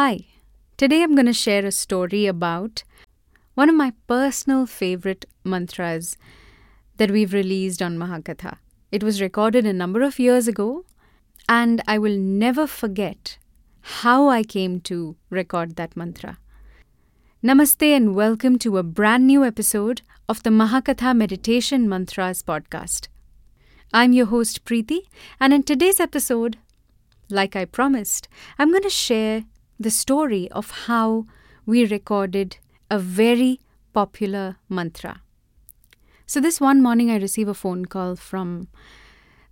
Hi, today I'm going to share a story about one of my personal favorite mantras that we've released on Mahakatha. It was recorded a number of years ago, and I will never forget how I came to record that mantra. Namaste and welcome to a brand new episode of the Mahakatha Meditation Mantras podcast. I'm your host Preeti, and in today's episode, like I promised, I'm going to share the story of how we recorded a very popular mantra. So, this one morning, I receive a phone call from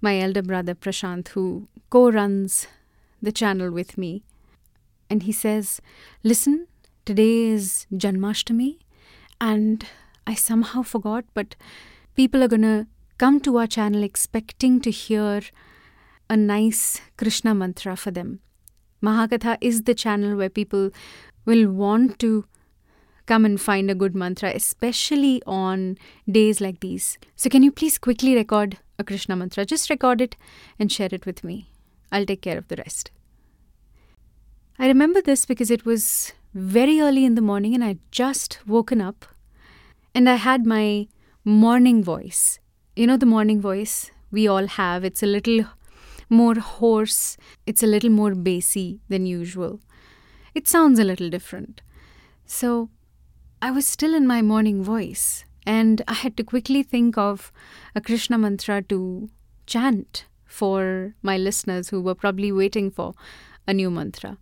my elder brother Prashant, who co runs the channel with me. And he says, Listen, today is Janmashtami, and I somehow forgot, but people are going to come to our channel expecting to hear a nice Krishna mantra for them. Mahakatha is the channel where people will want to come and find a good mantra, especially on days like these. So, can you please quickly record a Krishna mantra? Just record it and share it with me. I'll take care of the rest. I remember this because it was very early in the morning and I'd just woken up and I had my morning voice. You know, the morning voice we all have, it's a little more hoarse, it's a little more bassy than usual. It sounds a little different. So I was still in my morning voice, and I had to quickly think of a Krishna mantra to chant for my listeners who were probably waiting for a new mantra.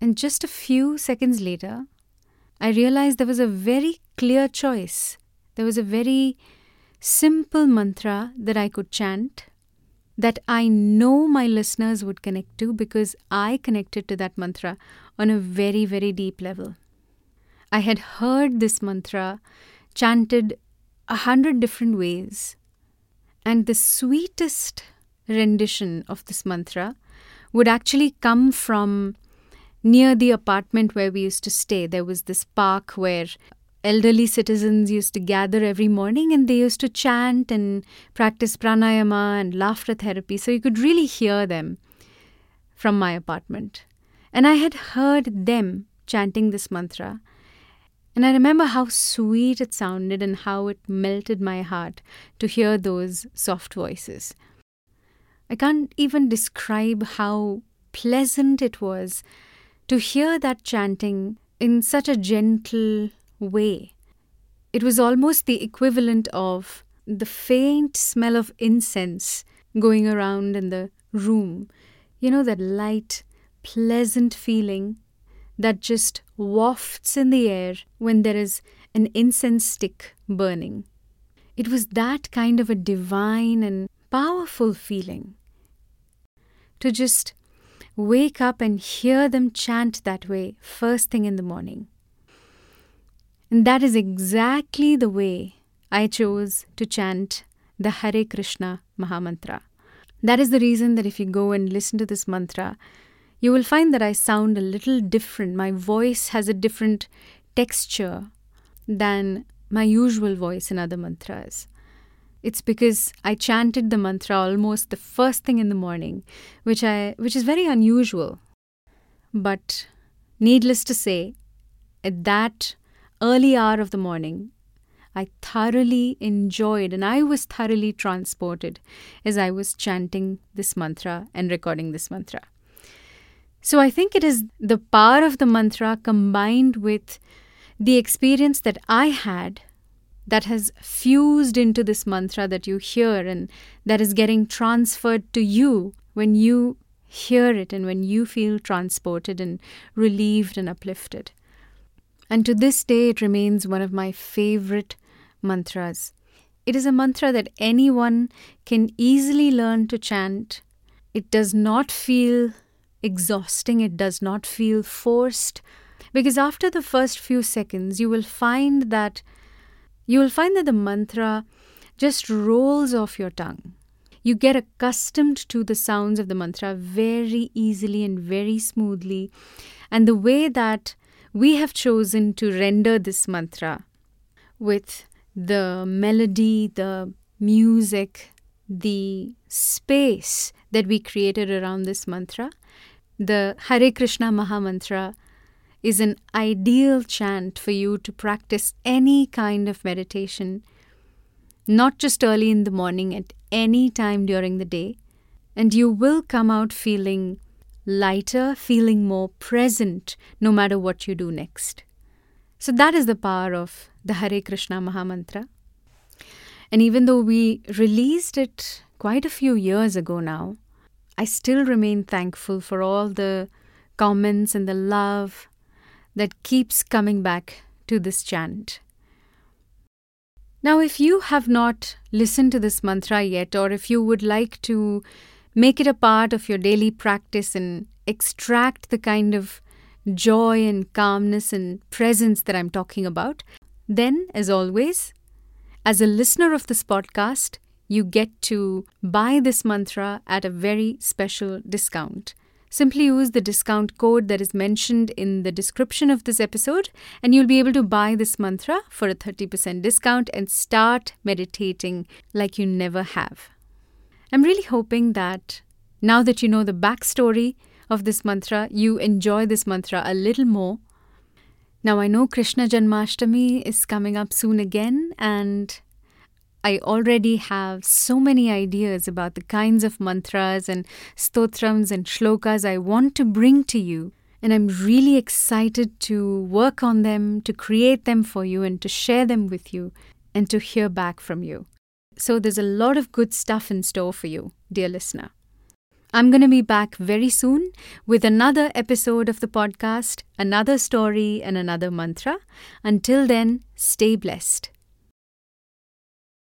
And just a few seconds later, I realized there was a very clear choice. There was a very simple mantra that I could chant that I know my listeners would connect to because I connected to that mantra on a very, very deep level. I had heard this mantra chanted a hundred different ways, and the sweetest rendition of this mantra would actually come from near the apartment where we used to stay. There was this park where elderly citizens used to gather every morning and they used to chant and practice pranayama and laughter therapy. So you could really hear them from my apartment. And I had heard them chanting this mantra. And I remember how sweet it sounded and how it melted my heart to hear those soft voices. I can't even describe how pleasant it was to hear that chanting in such a gentle, way. It was almost the equivalent of the faint smell of incense going around in the room. You know, that light, pleasant feeling that just wafts in the air when there is an incense stick burning. It was that kind of a divine and powerful feeling. To just wake up and hear them chant that way first thing in the morning. And that is exactly the way I chose to chant the Hare Krishna Mahamantra. That is the reason that if you go and listen to this mantra, you will find that I sound a little different. My voice has a different texture than my usual voice in other mantras. It's because I chanted the mantra almost the first thing in the morning, which I which is very unusual. But needless to say, at that early hour of the morning, I thoroughly enjoyed and I was thoroughly transported as I was chanting this mantra and recording this mantra. So I think it is the power of the mantra combined with the experience that I had that has fused into this mantra that you hear and that is getting transferred to you when you hear it and when you feel transported and relieved and uplifted. And to this day, it remains one of my favorite mantras. It is a mantra that anyone can easily learn to chant. It does not feel exhausting, it does not feel forced. Because after the first few seconds, you will find that you will find that the mantra just rolls off your tongue. You get accustomed to the sounds of the mantra very easily and very smoothly. And the way that we have chosen to render this mantra with the melody, the music, the space that we created around this mantra the Hare Krishna Mahamantra is an ideal chant for you to practice any kind of meditation, not just early in the morning, at any time during the day. And you will come out feeling lighter, feeling more present no matter what you do next. So, that is the power of the Hare Krishna Mahamantra. And even though we released it quite a few years ago now, I still remain thankful for all the comments and the love that keeps coming back to this chant. Now, if you have not listened to this mantra yet, or if you would like to make it a part of your daily practice and extract the kind of joy and calmness and presence that I'm talking about, then, as always, as a listener of this podcast, you get to buy this mantra at a very special discount. Simply use the discount code that is mentioned in the description of this episode, and you'll be able to buy this mantra for a 30% discount and start meditating like you never have. I'm really hoping that now that you know the backstory of this mantra, you enjoy this mantra a little more. Now, I know Krishna Janmashtami is coming up soon again, and I already have so many ideas about the kinds of mantras and stotrams and shlokas I want to bring to you. And I'm really excited to work on them, to create them for you, and to share them with you, and to hear back from you. So there's a lot of good stuff in store for you, dear listener. I'm going to be back very soon with another episode of the podcast, another story, and another mantra. Until then, stay blessed.